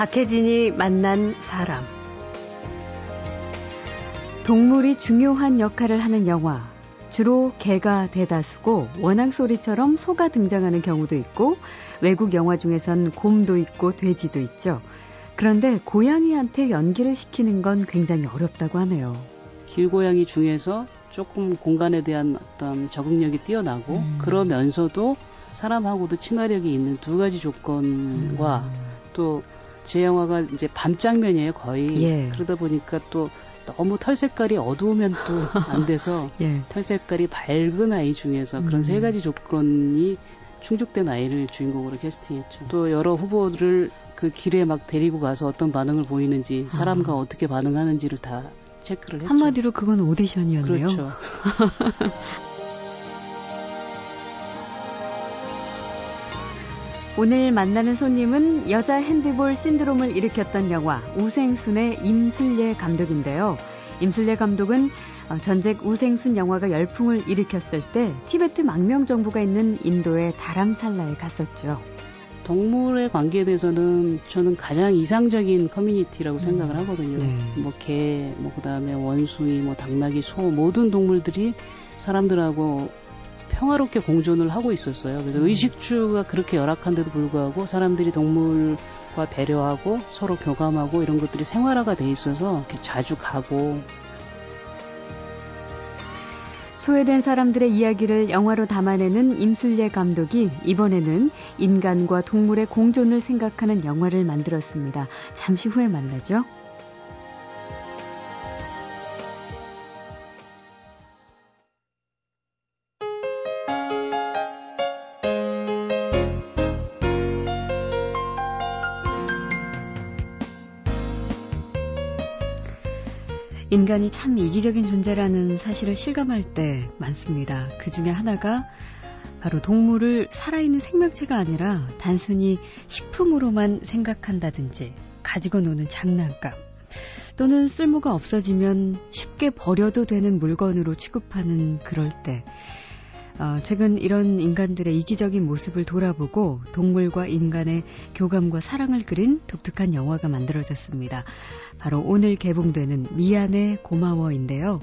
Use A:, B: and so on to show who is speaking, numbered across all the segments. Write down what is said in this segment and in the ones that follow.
A: 박혜진이 만난 사람. 동물이 중요한 역할을 하는 영화. 주로 개가 대다수고 원앙 소리처럼 소가 등장하는 경우도 있고 외국 영화 중에선 곰도 있고 돼지도 있죠. 그런데 고양이한테 연기를 시키는 건 굉장히 어렵다고 하네요.
B: 길고양이 중에서 조금 공간에 대한 어떤 적응력이 뛰어나고 음. 그러면서도 사람하고도 친화력이 있는 두 가지 조건과 음. 또 제 영화가 이제 밤 장면이에요 거의 예. 그러다 보니까 또 너무 털 색깔이 어두우면 또 안 돼서 예. 털 색깔이 밝은 아이 중에서 그런 음. 세 가지 조건이 충족된 아이를 주인공으로 캐스팅했죠. 또 여러 후보를 그 길에 막 데리고 가서 어떤 반응을 보이는지 사람과 아. 어떻게 반응하는지를 다 체크를 했죠.
A: 한마디로 그건 오디션이었네요.
B: 그렇죠.
A: 오늘 만나는 손님은 여자 핸드볼 신드롬을 일으켰던 영화 우생순의 임술례 감독인데요. 임술례 감독은 어, 전직 우생순 영화가 열풍을 일으켰을 때 티베트 망명 정부가 있는 인도의 다람살라에 갔었죠.
B: 동물의 관계에 대해서는 저는 가장 이상적인 커뮤니티라고 음. 생각을 하거든요. 네. 뭐 개, 뭐 그다음에 원숭이, 뭐 당나귀, 소 모든 동물들이 사람들하고 평화롭게 공존을 하고 있었어요. 그래서 음. 의식주가 그렇게 열악한데도 불구하고 사람들이 동물과 배려하고 서로 교감하고 이런 것들이 생활화가 돼 있어서 자주 가고
A: 소외된 사람들의 이야기를 영화로 담아내는 임술례 감독이 이번에는 인간과 동물의 공존을 생각하는 영화를 만들었습니다. 잠시 후에 만나죠. 인간이 참 이기적인 존재라는 사실을 실감할 때 많습니다. 그 중에 하나가 바로 동물을 살아있는 생명체가 아니라 단순히 식품으로만 생각한다든지 가지고 노는 장난감 또는 쓸모가 없어지면 쉽게 버려도 되는 물건으로 취급하는 그럴 때 어, 최근 이런 인간들의 이기적인 모습을 돌아보고 동물과 인간의 교감과 사랑을 그린 독특한 영화가 만들어졌습니다. 바로 오늘 개봉되는 미안해 고마워인데요.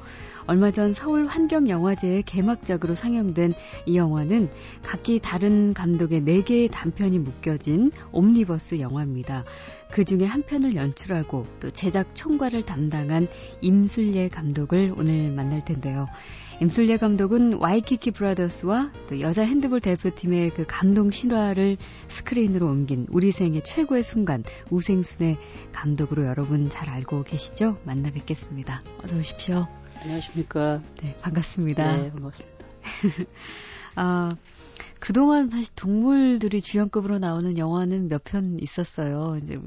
A: 얼마 전 서울 환경영화제에 개막작으로 상영된 이 영화는 각기 다른 감독의 4개의 단편이 묶여진 옴니버스 영화입니다. 그 중에 한 편을 연출하고 또 제작 총괄을 담당한 임술예 감독을 오늘 만날 텐데요. 임술예 감독은 와이키키 브라더스와 또 여자 핸드볼 대표팀의 그 감동 신화를 스크린으로 옮긴 우리 생의 최고의 순간 우생순의 감독으로 여러분 잘 알고 계시죠? 만나 뵙겠습니다. 어서 오십시오.
B: 안녕하십니까.
A: 네, 반갑습니다.
B: 네, 반갑습니다.
A: 아, 그동안 사실 동물들이 주연급으로 나오는 영화는 몇 편 있었어요. 이제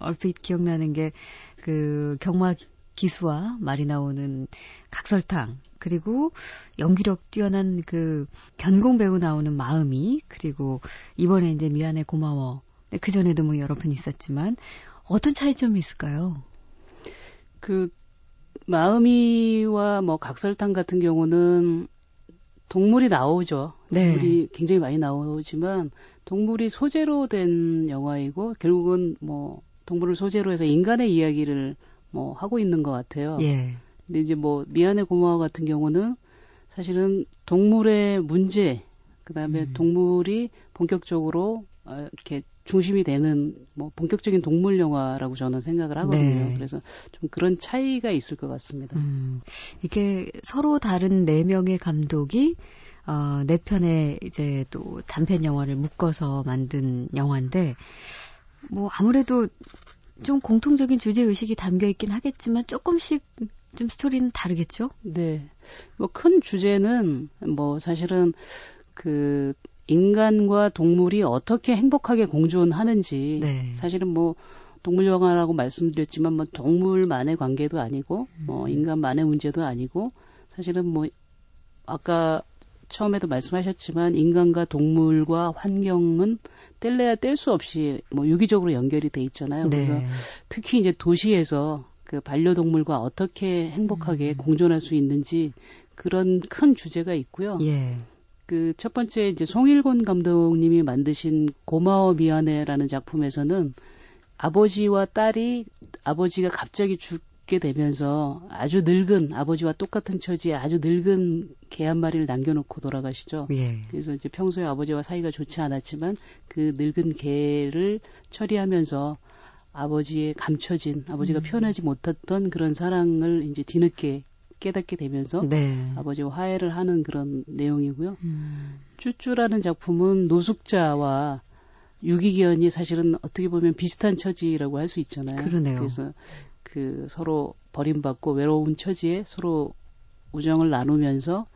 A: 얼핏 기억나는 게 그 경마 기수와 말이 나오는 각설탕 그리고 연기력 뛰어난 그 견공 배우 나오는 마음이 그리고 이번에 이제 미안해 고마워. 그 전에도 뭐 여러 편 있었지만 어떤 차이점이 있을까요?
B: 그 마음이와 뭐 각설탕 같은 경우는 동물이 나오죠. 네. 동물이 굉장히 많이 나오지만 동물이 소재로 된 영화이고 결국은 뭐 동물을 소재로 해서 인간의 이야기를 뭐 하고 있는 것 같아요. 예. 근데 이제 뭐 미안해 고마워 같은 경우는 사실은 동물의 문제, 그다음에 음. 동물이 본격적으로 어, 이렇게 중심이 되는 뭐 본격적인 동물 영화라고 저는 생각을 하거든요. 네. 그래서 좀 그런 차이가 있을 것 같습니다. 음,
A: 이게 서로 다른 네 명의 감독이 어, 네 편의 이제 또 단편 영화를 묶어서 만든 영화인데 뭐 아무래도 좀 공통적인 주제 의식이 담겨 있긴 하겠지만 조금씩 좀 스토리는 다르겠죠?
B: 네. 뭐 큰 주제는 뭐 사실은 그 인간과 동물이 어떻게 행복하게 공존하는지 네. 사실은 뭐 동물 영화라고 말씀드렸지만 뭐 동물만의 관계도 아니고 뭐 음. 인간만의 문제도 아니고 사실은 뭐 아까 처음에도 말씀하셨지만 인간과 동물과 환경은 뗄래야 뗄 수 없이 뭐 유기적으로 연결이 돼 있잖아요. 네. 그래서 특히 이제 도시에서 그 반려동물과 어떻게 행복하게 음. 공존할 수 있는지 그런 큰 주제가 있고요. 예. 그 첫 번째 이제 송일곤 감독님이 만드신 고마워 미안해라는 작품에서는 아버지와 딸이 아버지가 갑자기 죽게 되면서 아주 늙은 아버지와 똑같은 처지에 아주 늙은 개 한 마리를 남겨놓고 돌아가시죠. 예. 그래서 이제 평소에 아버지와 사이가 좋지 않았지만 그 늙은 개를 처리하면서 아버지의 감춰진 아버지가 음. 표현하지 못했던 그런 사랑을 이제 뒤늦게 깨닫게 되면서 네. 아버지와 화해를 하는 그런 내용이고요. 음. 쭈쭈라는 작품은 노숙자와 유기견이 사실은 어떻게 보면 비슷한 처지라고 할 수 있잖아요.
A: 그러네요.
B: 그래서 그 서로 버림받고 외로운 처지에 서로 우정을 나누면서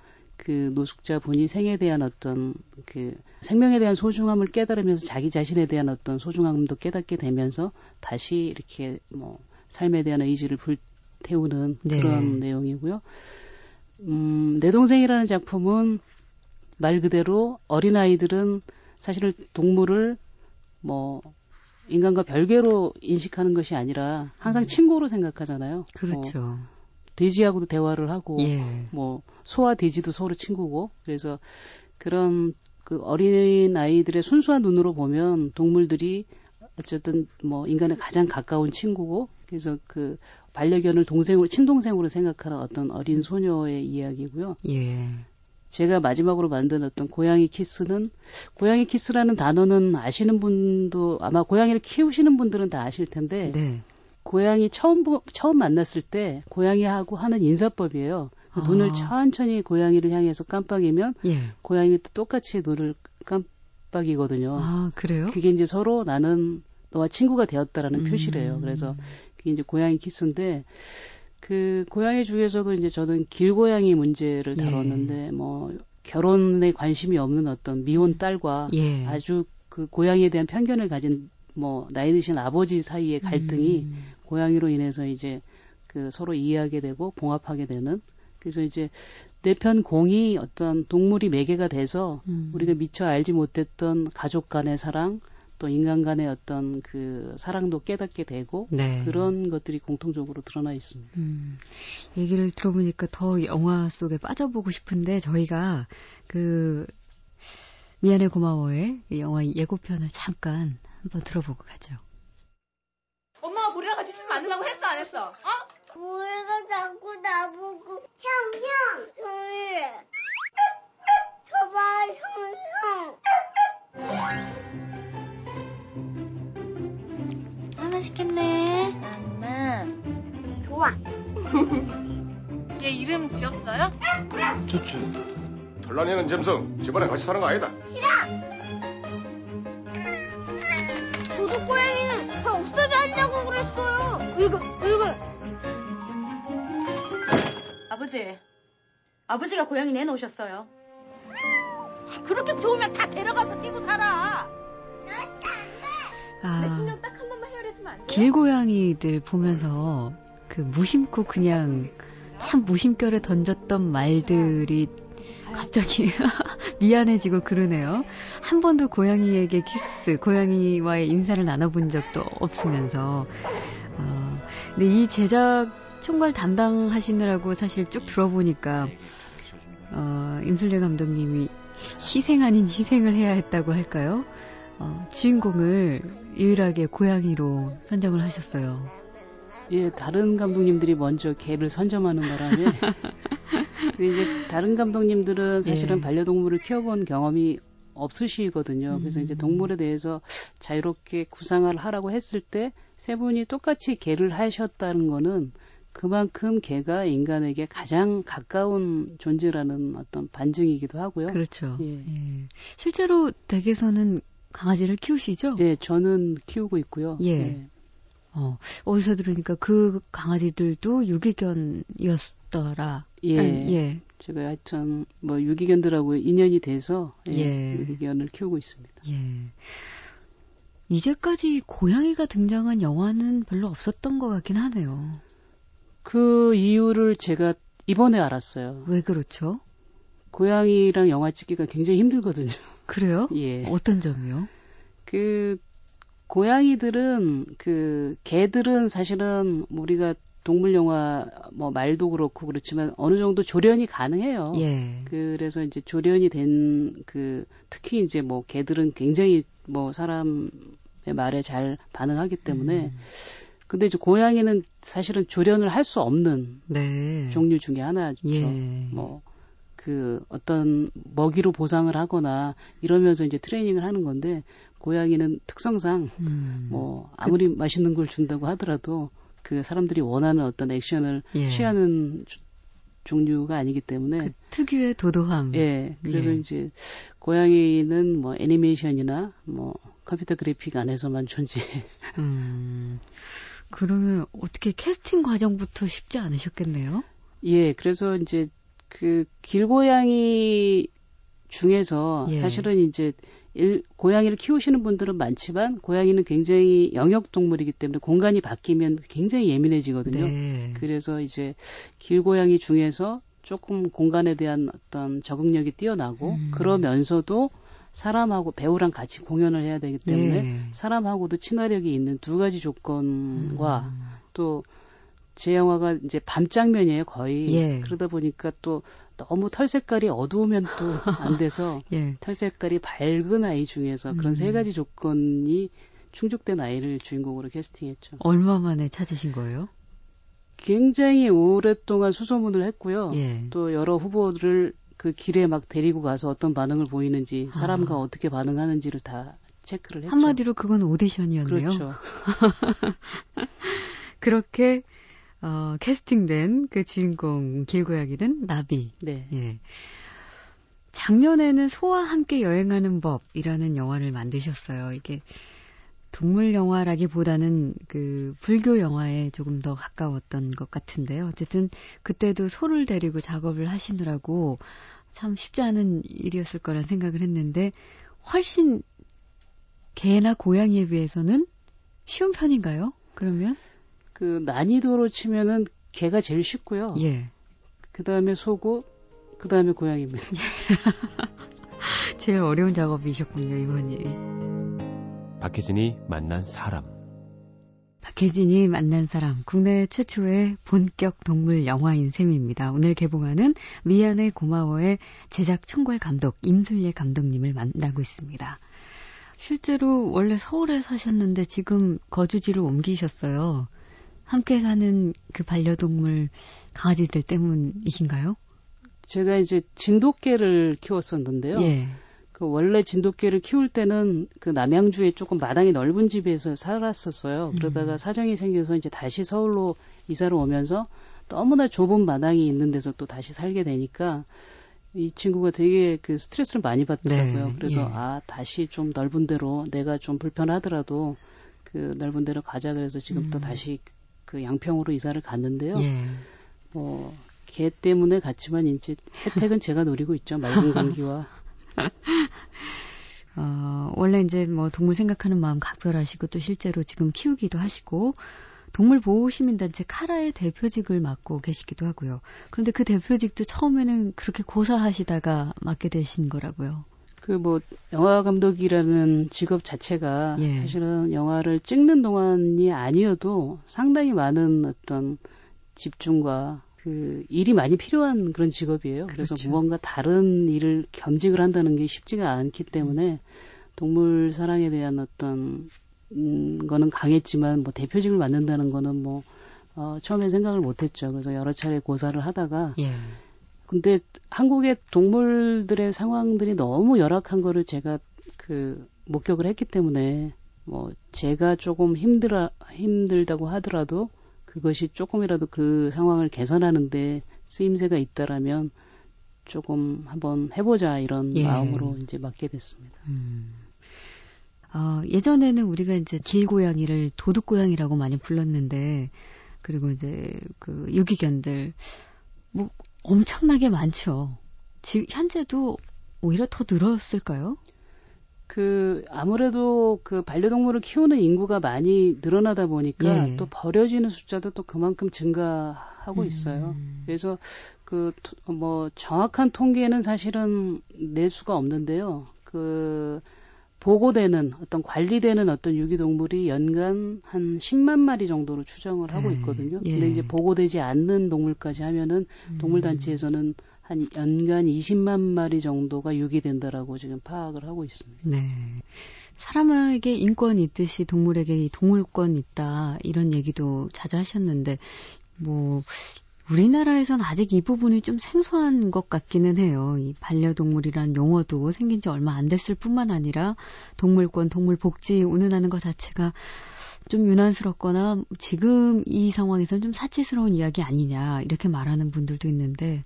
B: 그 노숙자 분이 생에 대한 어떤 그 생명에 대한 소중함을 깨달으면서 자기 자신에 대한 어떤 소중함도 깨닫게 되면서 다시 이렇게 뭐 삶에 대한 의지를 불태우는 네. 그런 내용이고요. 음, 내 동생이라는 작품은 말 그대로 어린 아이들은 사실은 동물을 뭐 인간과 별개로 인식하는 것이 아니라 항상 음. 친구로 생각하잖아요.
A: 그렇죠. 뭐
B: 돼지하고도 대화를 하고 예. 뭐 소와 돼지도 서로 친구고 그래서 그런 그 어린 아이들의 순수한 눈으로 보면 동물들이 어쨌든 뭐 인간의 가장 가까운 친구고 그래서 그 반려견을 동생으로 친동생으로 생각하는 어떤 어린 소녀의 이야기고요. 예. 제가 마지막으로 만든 어떤 고양이 키스는 고양이 키스라는 단어는 아시는 분도 아마 고양이를 키우시는 분들은 다 아실 텐데 네. 고양이 처음 처음 만났을 때 고양이하고 하는 인사법이에요. 그 아. 눈을 천천히 고양이를 향해서 깜빡이면 예. 고양이도 똑같이 눈을 깜빡이거든요.
A: 아 그래요?
B: 그게 이제 서로 나는 너와 친구가 되었다라는 음. 표시래요. 그래서 그게 이제 고양이 키스인데 그 고양이 중에서도 이제 저는 길고양이 문제를 예. 다뤘는데 예. 뭐 결혼에 관심이 없는 어떤 미혼 딸과 예. 아주 그 고양이에 대한 편견을 가진 뭐 나이 드신 아버지 사이의 갈등이 음. 고양이로 인해서 이제 그 서로 이해하게 되고 봉합하게 되는 그래서 이제 내편 공이 어떤 동물이 매개가 돼서 음. 우리가 미처 알지 못했던 가족 간의 사랑 또 인간 간의 어떤 그 사랑도 깨닫게 되고 네. 그런 것들이 공통적으로 드러나 있습니다. 음,
A: 얘기를 들어보니까 더 영화 속에 빠져보고 싶은데 저희가 그 미안해 고마워의 영화 예고편을 잠깐 한번 들어보고 가죠.
C: 엄마가 우리랑 같이 있으면 안 된다고 했어 안 했어? 어?
D: 우리가 자꾸 나보고 형 형, 저희 저봐 형 형.
C: 시켰네.
D: 엄마, 좋아.
C: 얘 이름 지었어요?
E: 좋지. 털라니는 잼성 집안에 같이 사는 거 아니다.
D: 싫어. 도둑 고양이는 다 없어져 한다고 그랬어요. 이거, 이거.
C: 아버지, 아버지가 고양이 내놓으셨어요. 그렇게 좋으면 다 데려가서 끼고 살아. 아.
A: 길고양이들 보면서 그 무심코 그냥 참 무심결에 던졌던 말들이 갑자기 미안해지고 그러네요. 한 번도 고양이에게 키스, 고양이와의 인사를 나눠본 적도 없으면서. 어, 근데 이 제작 총괄 담당하시느라고 사실 쭉 들어보니까, 어, 임술래 감독님이 희생 아닌 희생을 해야 했다고 할까요? 어, 주인공을 유일하게 고양이로 선정을 하셨어요.
B: 예, 다른 감독님들이 먼저 개를 선점하는 바람에 이제 다른 감독님들은 사실은 예. 반려동물을 키워본 경험이 없으시거든요. 그래서 음. 이제 동물에 대해서 자유롭게 구상을 하라고 했을 때 세 분이 똑같이 개를 하셨다는 거는 그만큼 개가 인간에게 가장 가까운 존재라는 어떤 반증이기도 하고요.
A: 그렇죠. 예. 예. 실제로 댁에서는 강아지를 키우시죠?
B: 예, 저는 키우고 있고요.
A: 예. 예. 어, 어디서 들으니까 그 강아지들도 유기견이었 더라.
B: 예. 아니, 예. 제가 하여튼 뭐 유기견들하고 인연이 돼서 예, 예. 유기견을 키우고 있습니다. 예.
A: 이제까지 고양이가 등장한 영화는 별로 없었던 것 같긴 하네요.
B: 그 이유를 제가 이번에 알았어요.
A: 왜 그렇죠?
B: 고양이랑 영화 찍기가 굉장히 힘들거든요.
A: 그래요?
B: 예.
A: 어떤 점이요?
B: 그 고양이들은 그 개들은 사실은 우리가 동물 영화 뭐 말도 그렇고 그렇지만 어느 정도 조련이 가능해요. 예. 그래서 이제 조련이 된 그 특히 이제 뭐 개들은 굉장히 뭐 사람 말에 잘 반응하기 때문에 음. 근데 이제 고양이는 사실은 조련을 할 수 없는 네. 종류 중에 하나죠. 예. 뭐그 어떤 먹이로 보상을 하거나 이러면서 이제 트레이닝을 하는 건데 고양이는 특성상 음. 뭐 아무리 그, 맛있는 걸 준다고 하더라도 그 사람들이 원하는 어떤 액션을 예. 취하는 종류가 아니기 때문에 그
A: 특유의 도도함.
B: 예. 그래서 예. 이제 고양이는 뭐 애니메이션이나 뭐 컴퓨터 그래픽 안에서만 존재. 음.
A: 그러면 어떻게 캐스팅 과정부터 쉽지 않으셨겠네요?
B: 예, 그래서 이제 그 길고양이 중에서 예. 사실은 이제 일, 고양이를 키우시는 분들은 많지만 고양이는 굉장히 영역 동물이기 때문에 공간이 바뀌면 굉장히 예민해지거든요. 네. 그래서 이제 길고양이 중에서 조금 공간에 대한 어떤 적응력이 뛰어나고 음. 그러면서도 사람하고 배우랑 같이 공연을 해야 되기 때문에 네. 사람하고도 친화력이 있는 두 가지 조건과 음. 또제 영화가 이제 밤 장면이에요 거의 예. 그러다 보니까 또 너무 털 색깔이 어두우면 또 안 돼서 예. 털 색깔이 밝은 아이 중에서 그런 음. 세 가지 조건이 충족된 아이를 주인공으로 캐스팅했죠.
A: 얼마 만에 찾으신 거예요?
B: 굉장히 오랫동안 수소문을 했고요. 예. 또 여러 후보를 그 길에 막 데리고 가서 어떤 반응을 보이는지 사람과 아. 어떻게 반응하는지를 다 체크를 했죠.
A: 한마디로 그건 오디션이었네요.
B: 그렇죠.
A: 그렇게 어, 캐스팅된 그 주인공 길고양이는 나비. 네. 예. 작년에는 소와 함께 여행하는 법이라는 영화를 만드셨어요. 이게 동물 영화라기보다는 그 불교 영화에 조금 더 가까웠던 것 같은데요. 어쨌든 그때도 소를 데리고 작업을 하시느라고 참 쉽지 않은 일이었을 거란 생각을 했는데 훨씬 개나 고양이에 비해서는 쉬운 편인가요? 그러면?
B: 그 난이도로 치면은 개가 제일 쉽고요. 예. 그 다음에 소고, 그 다음에 고양이입니다.
A: 제일 어려운 작업이셨군요, 이번이.
F: 박혜진이 만난 사람.
A: 박혜진이 만난 사람, 국내 최초의 본격 동물 영화인 셈입니다. 오늘 개봉하는 미안해 고마워의 제작 총괄 감독 임술예 감독님을 만나고 있습니다. 실제로 원래 서울에 사셨는데 지금 거주지를 옮기셨어요. 함께 사는 그 반려동물 강아지들 때문이신가요?
B: 제가 이제 진돗개를 키웠었는데요. 예. 그 원래 진돗개를 키울 때는 그 남양주에 조금 마당이 넓은 집에서 살았었어요. 그러다가 음. 사정이 생겨서 이제 다시 서울로 이사를 오면서 너무나 좁은 마당이 있는 데서 또 다시 살게 되니까 이 친구가 되게 그 스트레스를 많이 받더라고요. 네, 그래서 예. 아 다시 좀 넓은 데로 내가 좀 불편하더라도 그 넓은 데로 가자 그래서 지금 음. 또 다시 그 양평으로 이사를 갔는데요. 예. 뭐개 때문에 갔지만 이제 혜택은 제가 노리고 있죠. 맑은 공기와
A: 어, 원래 이제 뭐 동물 생각하는 마음 각별하시고 또 실제로 지금 키우기도 하시고 동물 보호 시민단체 카라의 대표직을 맡고 계시기도 하고요. 그런데 그 대표직도 처음에는 그렇게 고사하시다가 맡게 되신 거라고요.
B: 그 뭐 영화 감독이라는 직업 자체가 예. 사실은 영화를 찍는 동안이 아니어도 상당히 많은 어떤 집중과 그 일이 많이 필요한 그런 직업이에요. 그렇죠. 그래서 무언가 다른 일을 겸직을 한다는 게 쉽지가 않기 때문에 동물 사랑에 대한 어떤 음, 거는 강했지만 뭐 대표직을 맡는다는 거는 뭐 어, 처음에 생각을 못했죠. 그래서 여러 차례 고사를 하다가 예. 근데 한국의 동물들의 상황들이 너무 열악한 거를 제가 그 목격을 했기 때문에 뭐 제가 조금 힘들어 힘들다고 하더라도 그것이 조금이라도 그 상황을 개선하는데 쓰임새가 있다라면 조금 한번 해보자 이런 예. 마음으로 이제 맡게 됐습니다. 음.
A: 어, 예전에는 우리가 이제 길고양이를 도둑고양이라고 많이 불렀는데 그리고 이제 그 유기견들 뭐 엄청나게 많죠. 지금 현재도 오히려 더 늘었을까요?
B: 그 아무래도 그 반려동물을 키우는 인구가 많이 늘어나다 보니까 예. 또 버려지는 숫자도 또 그만큼 증가하고 음. 있어요. 그래서 그 뭐 정확한 통계는 사실은 낼 수가 없는데요. 그 보고되는 어떤 관리되는 어떤 유기동물이 연간 한 10만 마리 정도로 추정을 하고 네. 있거든요. 예. 근데 이제 보고되지 않는 동물까지 하면은 음. 동물단체에서는 한 연간 20만 마리 정도가 유기된다라고 지금 파악을 하고 있습니다.
A: 네. 사람에게 인권이 있듯이 동물에게 동물권 있다 이런 얘기도 자주 하셨는데 뭐 우리나라에선 아직 이 부분이 좀 생소한 것 같기는 해요. 이 반려동물이란 용어도 생긴 지 얼마 안 됐을 뿐만 아니라 동물권, 동물 복지 운운하는 것 자체가 좀 유난스럽거나 지금 이 상황에서는 좀 사치스러운 이야기 아니냐 이렇게 말하는 분들도 있는데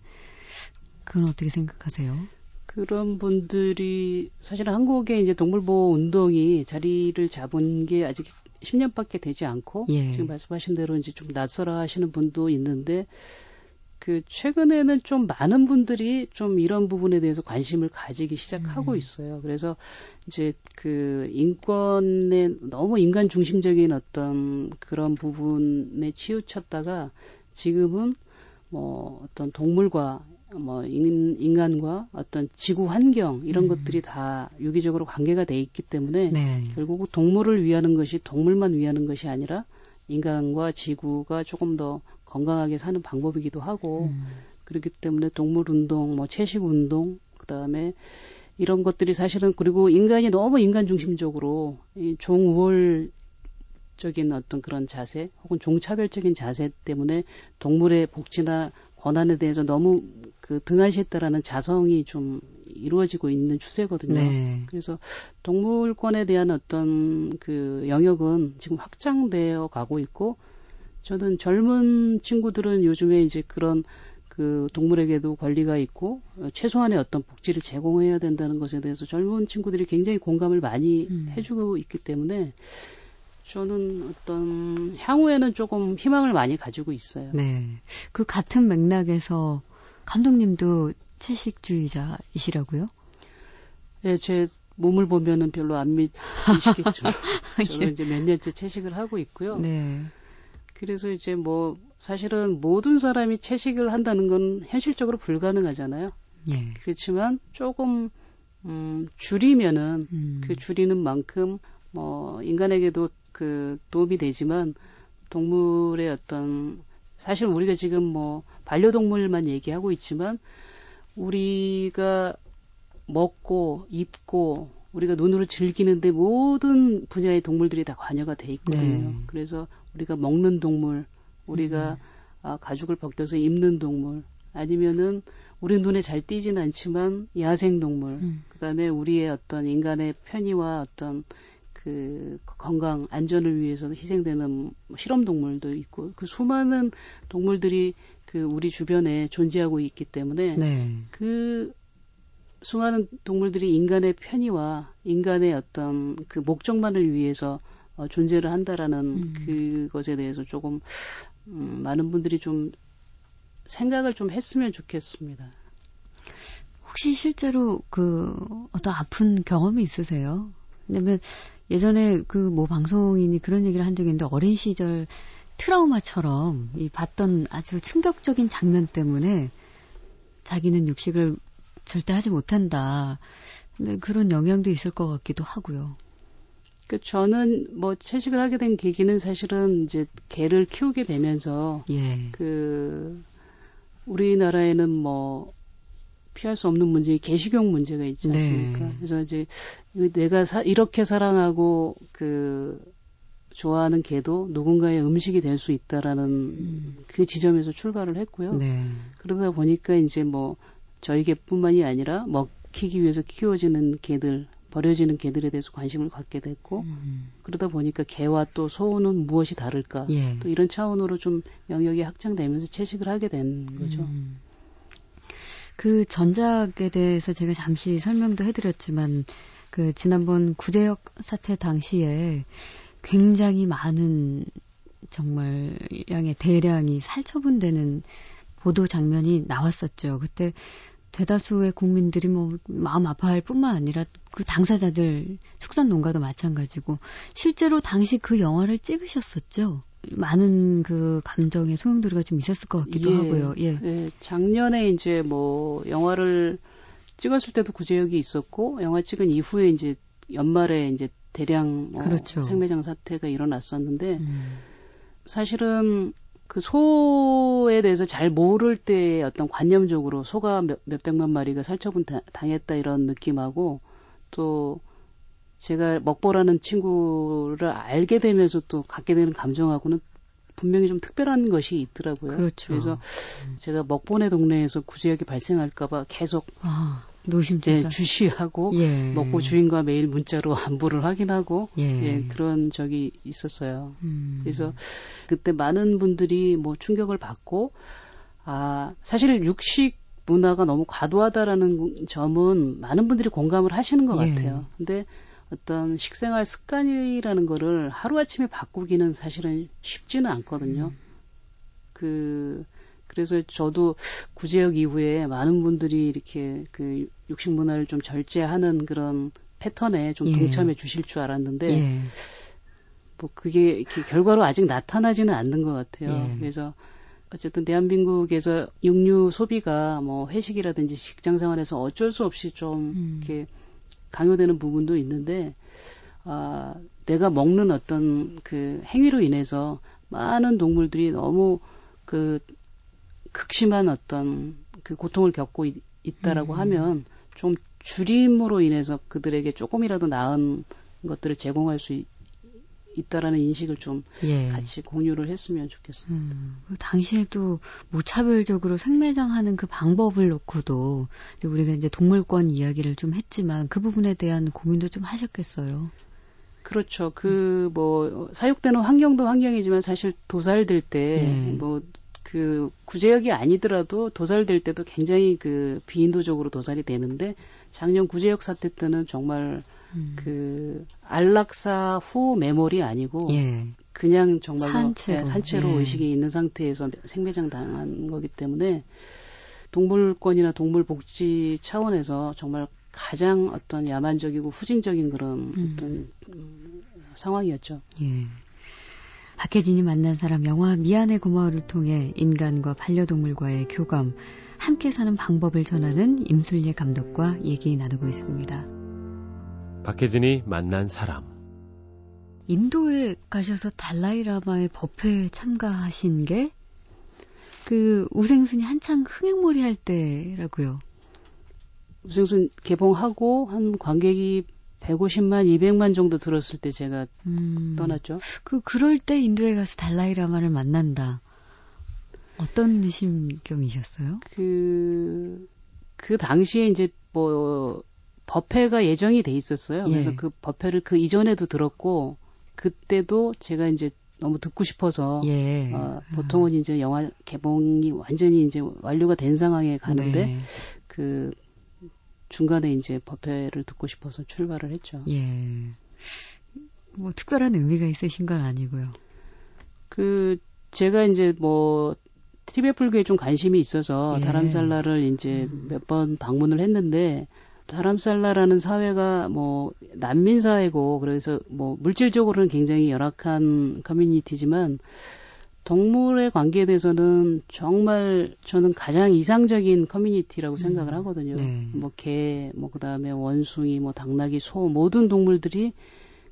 A: 그건 어떻게 생각하세요?
B: 그런 분들이 사실 한국의 이제 동물보호 운동이 자리를 잡은 게 아직 10년밖에 되지 않고 예. 지금 말씀하신 대로 이제 좀 낯설어 하시는 분도 있는데 그 최근에는 좀 많은 분들이 좀 이런 부분에 대해서 관심을 가지기 시작하고 음. 있어요. 그래서 이제 그 인권에 너무 인간 중심적인 어떤 그런 부분에 치우쳤다가 지금은 뭐 어떤 동물과 뭐 인, 간과 어떤 지구 환경 이런 음. 것들이 다 유기적으로 관계가 돼 있기 때문에 네. 결국 동물을 위하는 것이 동물만 위하는 것이 아니라 인간과 지구가 조금 더 건강하게 사는 방법이기도 하고 음. 그렇기 때문에 동물 운동, 뭐 채식 운동, 그다음에 이런 것들이 사실은 그리고 인간이 너무 인간 중심적으로 이 종우월 적인 어떤 그런 자세 혹은 종차별적인 자세 때문에 동물의 복지나 권한에 대해서 너무 그 등한시했다라는 자성이 좀 이루어지고 있는 추세거든요. 네. 그래서 동물권에 대한 어떤 그 영역은 지금 확장되어 가고 있고 저는 젊은 친구들은 요즘에 이제 그런 그 동물에게도 권리가 있고 최소한의 어떤 복지를 제공해야 된다는 것에 대해서 젊은 친구들이 굉장히 공감을 많이 음. 해주고 있기 때문에 저는 어떤 향후에는 조금 희망을 많이 가지고 있어요.
A: 네. 그 같은 맥락에서 감독님도 채식주의자이시라고요?
B: 네, 제 몸을 보면은 별로 안 믿으시겠죠. 저는 이제 몇 년째 채식을 하고 있고요. 네. 그래서 이제 뭐 사실은 모든 사람이 채식을 한다는 건 현실적으로 불가능하잖아요. 예. 그렇지만 조금 음, 줄이면은 음. 그 줄이는 만큼 뭐 인간에게도 그 도움이 되지만 동물의 어떤 사실 우리가 지금 뭐 반려동물만 얘기하고 있지만 우리가 먹고 입고 우리가 눈으로 즐기는데 모든 분야의 동물들이 다 관여가 돼 있거든요. 네. 그래서 우리가 먹는 동물, 우리가 음. 아, 가죽을 벗겨서 입는 동물, 아니면은 우리 눈에 잘 띄지는 않지만 야생 동물, 음. 그다음에 우리의 어떤 인간의 편의와 어떤 그 건강 안전을 위해서 희생되는 실험 동물도 있고 그 수많은 동물들이 그 우리 주변에 존재하고 있기 때문에 네. 그 수많은 동물들이 인간의 편의와 인간의 어떤 그 목적만을 위해서 어, 존재를 한다라는 음. 그것에 대해서 조금 음, 많은 분들이 좀 생각을 좀 했으면 좋겠습니다.
A: 혹시 실제로 그 어떤 아픈 경험이 있으세요? 왜냐면 예전에 그 뭐 방송인이 그런 얘기를 한 적이 있는데 어린 시절 트라우마처럼 이 봤던 아주 충격적인 장면 때문에 자기는 육식을 절대 하지 못한다. 근데 그런 영향도 있을 것 같기도 하고요.
B: 그 저는 뭐 채식을 하게 된 계기는 사실은 이제 개를 키우게 되면서 예. 그 우리나라에는 뭐 피할 수 없는 문제, 개식용 문제가 있지 않습니까? 네. 그래서 이제 내가 사, 이렇게 사랑하고 그 좋아하는 개도 누군가의 음식이 될 수 있다라는 음. 그 지점에서 출발을 했고요. 네. 그러다 보니까 이제 뭐 저희 개뿐만이 아니라 먹히기 위해서 키워지는 개들, 버려지는 개들에 대해서 관심을 갖게 됐고 음. 그러다 보니까 개와 또 소는 무엇이 다를까 예. 또 이런 차원으로 좀 영역이 확장되면서 채식을 하게 된 거죠. 음.
A: 그 전작에 대해서 제가 잠시 설명도 해드렸지만 그 지난번 구제역 사태 당시에 굉장히 많은 정말 양의 대량이 살처분되는 보도 장면이 나왔었죠. 그때 대다수의 국민들이 뭐 마음 아파할 뿐만 아니라 그 당사자들 축산 농가도 마찬가지고 실제로 당시 그 영화를 찍으셨었죠. 많은 그 감정의 소용돌이가 좀 있었을 것 같기도 예, 하고요. 예. 예.
B: 작년에 이제 뭐 영화를 찍었을 때도 구제역이 있었고 영화 찍은 이후에 이제 연말에 이제 대량 뭐 그렇죠. 생매장 사태가 일어났었는데 음. 사실은 그 소에 대해서 잘 모를 때 어떤 관념적으로 소가 몇, 몇 백만 마리가 살처분 당했다 이런 느낌하고 또 제가 먹보라는 친구를 알게 되면서 또 갖게 되는 감정하고는 분명히 좀 특별한 것이 있더라고요.
A: 그렇죠.
B: 그래서 제가 먹보네 동네에서 구제역이 발생할까봐 계속
A: 아, 노심초사
B: 예, 주시하고
A: 예.
B: 먹보 주인과 매일 문자로 안부를 확인하고
A: 예.
B: 예, 그런 적이 있었어요.
A: 음.
B: 그래서 그때 많은 분들이 뭐 충격을 받고 아 사실 육식 문화가 너무 과도하다라는 점은 많은 분들이 공감을 하시는 것
A: 예.
B: 같아요. 근데 어떤 식생활 습관이라는 거를 하루아침에 바꾸기는 사실은 쉽지는 않거든요.
A: 음.
B: 그, 그래서 저도 구제역 이후에 많은 분들이 이렇게 그 육식 문화를 좀 절제하는 그런 패턴에 좀
A: 예.
B: 동참해 주실 줄 알았는데,
A: 예.
B: 뭐 그게 이렇게 결과로 아직 나타나지는 않는 것 같아요.
A: 예.
B: 그래서 어쨌든 대한민국에서 육류 소비가 뭐 회식이라든지 직장 생활에서 어쩔 수 없이 좀
A: 음.
B: 이렇게 강요되는 부분도 있는데 아 내가 먹는 어떤 그 행위로 인해서 많은 동물들이 너무 그 극심한 어떤 그 고통을 겪고 있, 있다라고
A: 음.
B: 하면 좀 줄임으로 인해서 그들에게 조금이라도 나은 것들을 제공할 수 있, 있다라는 인식을 좀
A: 예.
B: 같이 공유를 했으면 좋겠어요.
A: 음, 당시에도 무차별적으로 생매장하는 그 방법을 놓고도 이제 우리가 이제 동물권 이야기를 좀 했지만 그 부분에 대한 고민도 좀 하셨겠어요.
B: 그렇죠. 그 뭐 사육되는 환경도 환경이지만 사실 도살될 때
A: 네.
B: 뭐그 구제역이 아니더라도 도살될 때도 굉장히 그 비인도적으로 도살이 되는데 작년 구제역 사태 때는 정말
A: 음.
B: 그 안락사 후 매몰이 아니고
A: 예.
B: 그냥 정말로
A: 산채로.
B: 네, 산채로
A: 예.
B: 의식이 있는 상태에서 생매장 당한 거기 때문에 동물권이나 동물 복지 차원에서 정말 가장 어떤 야만적이고 후진적인 그런
A: 음.
B: 어떤 음, 상황이었죠.
A: 예. 박혜진이 만난 사람 영화 미안해 고마워를 통해 인간과 반려동물과의 교감, 함께 사는 방법을 전하는 임술예 감독과 얘기 나누고 있습니다.
F: 박혜진이 만난 사람.
A: 인도에 가셔서 달라이라마의 법회에 참가하신 게 그 우생순이 한창 흥행몰이 할 때라고요.
B: 우생순 개봉하고 한 관객이 150만, 200만 정도 들었을 때 제가
A: 음,
B: 떠났죠.
A: 그 그럴 때 인도에 가서 달라이라마를 만난다. 어떤 심경이셨어요?
B: 그, 그 당시에 이제 뭐, 법회가 예정이 돼 있었어요. 그래서
A: 예.
B: 그 법회를 그 이전에도 들었고, 그때도 제가 이제 너무 듣고 싶어서,
A: 예.
B: 어, 보통은 이제 영화 개봉이 완전히 이제 완료가 된 상황에 가는데,
A: 네.
B: 그, 중간에 이제 법회를 듣고 싶어서 출발을 했죠.
A: 예. 뭐 특별한 의미가 있으신 건 아니고요.
B: 그 제가 이제 뭐 티베트 불교에 좀 관심이 있어서
A: 예.
B: 다람살라를 이제 몇 번 방문을 했는데 다람살라라는 사회가 뭐 난민 사회고 그래서 뭐 물질적으로는 굉장히 열악한 커뮤니티지만 동물의 관계에 대해서는 정말 저는 가장 이상적인 커뮤니티라고 생각을 하거든요.
A: 네.
B: 뭐 개, 뭐 그다음에 원숭이, 뭐 당나귀, 소 모든 동물들이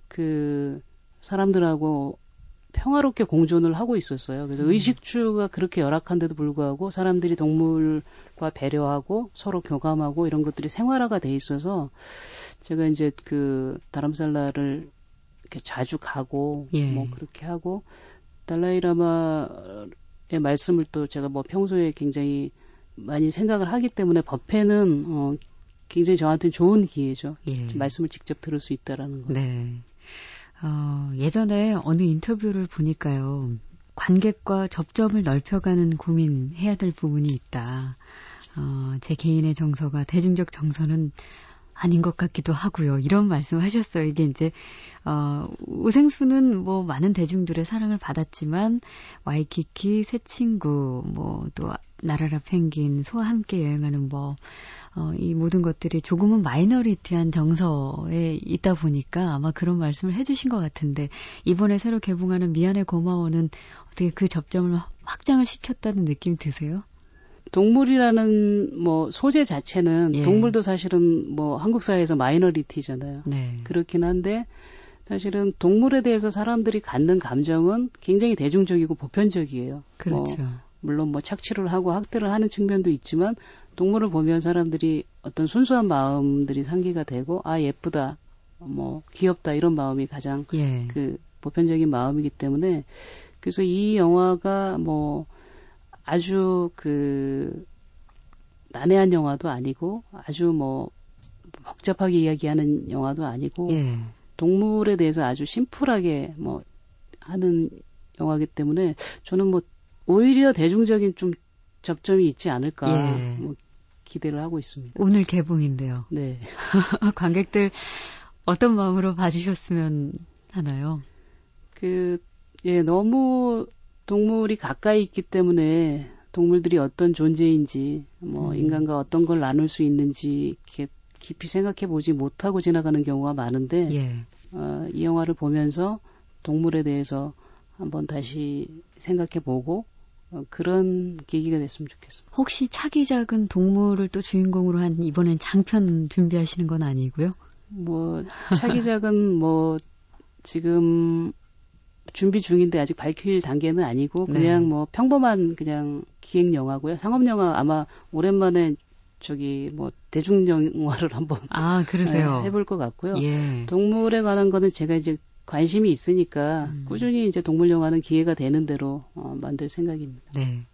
B: 그 사람들하고 평화롭게 공존을 하고 있었어요. 그래서 의식주가 그렇게 열악한데도 불구하고 사람들이 동물과 배려하고 서로 교감하고 이런 것들이 생활화가 돼 있어서 제가 이제 그 다람살라를 이렇게 자주 가고
A: 예.
B: 뭐 그렇게 하고 달라이라마의 말씀을 또 제가 뭐 평소에 굉장히 많이 생각을 하기 때문에 법회는 어 굉장히 저한테는 좋은 기회죠.
A: 예.
B: 말씀을 직접 들을 수 있다라는 거.
A: 네. 어, 예전에 어느 인터뷰를 보니까요. 관객과 접점을 넓혀가는 고민해야 될 부분이 있다. 어, 제 개인의 정서가 대중적 정서는 아닌 것 같기도 하고요. 이런 말씀 하셨어요. 이게 이제, 어, 우생수는 뭐 많은 대중들의 사랑을 받았지만, 와이키키, 새 친구, 뭐 또 나라라 펭귄, 소와 함께 여행하는 법, 어, 이 모든 것들이 조금은 마이너리티한 정서에 있다 보니까 아마 그런 말씀을 해주신 것 같은데, 이번에 새로 개봉하는 미안해 고마워는 어떻게 그 접점을 확장을 시켰다는 느낌 드세요?
B: 동물이라는 뭐 소재 자체는
A: 예.
B: 동물도 사실은 뭐 한국 사회에서 마이너리티잖아요.
A: 네.
B: 그렇긴 한데 사실은 동물에 대해서 사람들이 갖는 감정은 굉장히 대중적이고 보편적이에요.
A: 그렇죠.
B: 뭐 물론 뭐 착취를 하고 학대를 하는 측면도 있지만 동물을 보면 사람들이 어떤 순수한 마음들이 상기가 되고 아 예쁘다 뭐 귀엽다 이런 마음이 가장 예. 그 보편적인 마음이기 때문에 그래서 이 영화가 뭐 아주 그 난해한 영화도 아니고 아주 뭐 복잡하게 이야기하는 영화도 아니고 예. 동물에 대해서 아주 심플하게 뭐 하는 영화기 때문에 저는 뭐 오히려 대중적인 좀 접점이 있지 않을까 예. 뭐 기대를 하고 있습니다.
A: 오늘 개봉인데요.
B: 네.
A: 관객들 어떤 마음으로 봐주셨으면 하나요?
B: 그, 예, 너무 동물이 가까이 있기 때문에 동물들이 어떤 존재인지, 뭐, 음. 인간과 어떤 걸 나눌 수 있는지, 이렇게 깊이 생각해 보지 못하고 지나가는 경우가 많은데, 예. 어, 이 영화를 보면서 동물에 대해서 한번 다시 생각해 보고, 어, 그런 계기가 됐으면 좋겠습니다.
A: 혹시 차기 작은 동물을 또 주인공으로 한 이번엔 장편 준비하시는 건 아니고요?
B: 뭐 차기 작은 뭐 지금 준비 중인데 아직 밝힐 단계는 아니고 네. 그냥 네. 뭐 평범한 그냥 기획 영화고요. 상업 영화 아마 오랜만에 저기 뭐 대중 영화를 한번
A: 아 그러세요
B: 네, 해볼 것 같고요. 예. 동물에 관한 거는 제가 이제 관심이 있으니까 음. 꾸준히 이제 동물 영화는 기회가 되는 대로 어, 만들 생각입니다.
A: 네.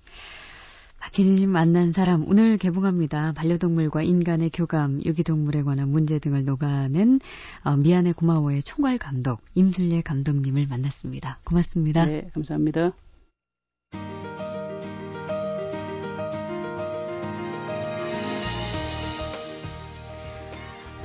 A: 박혜진님 만난 사람 오늘 개봉합니다. 반려동물과 인간의 교감, 유기동물에 관한 문제 등을 녹아낸 어, 미안해 고마워의 총괄 감독 임순례 감독님을 만났습니다. 고맙습니다.
B: 네, 감사합니다.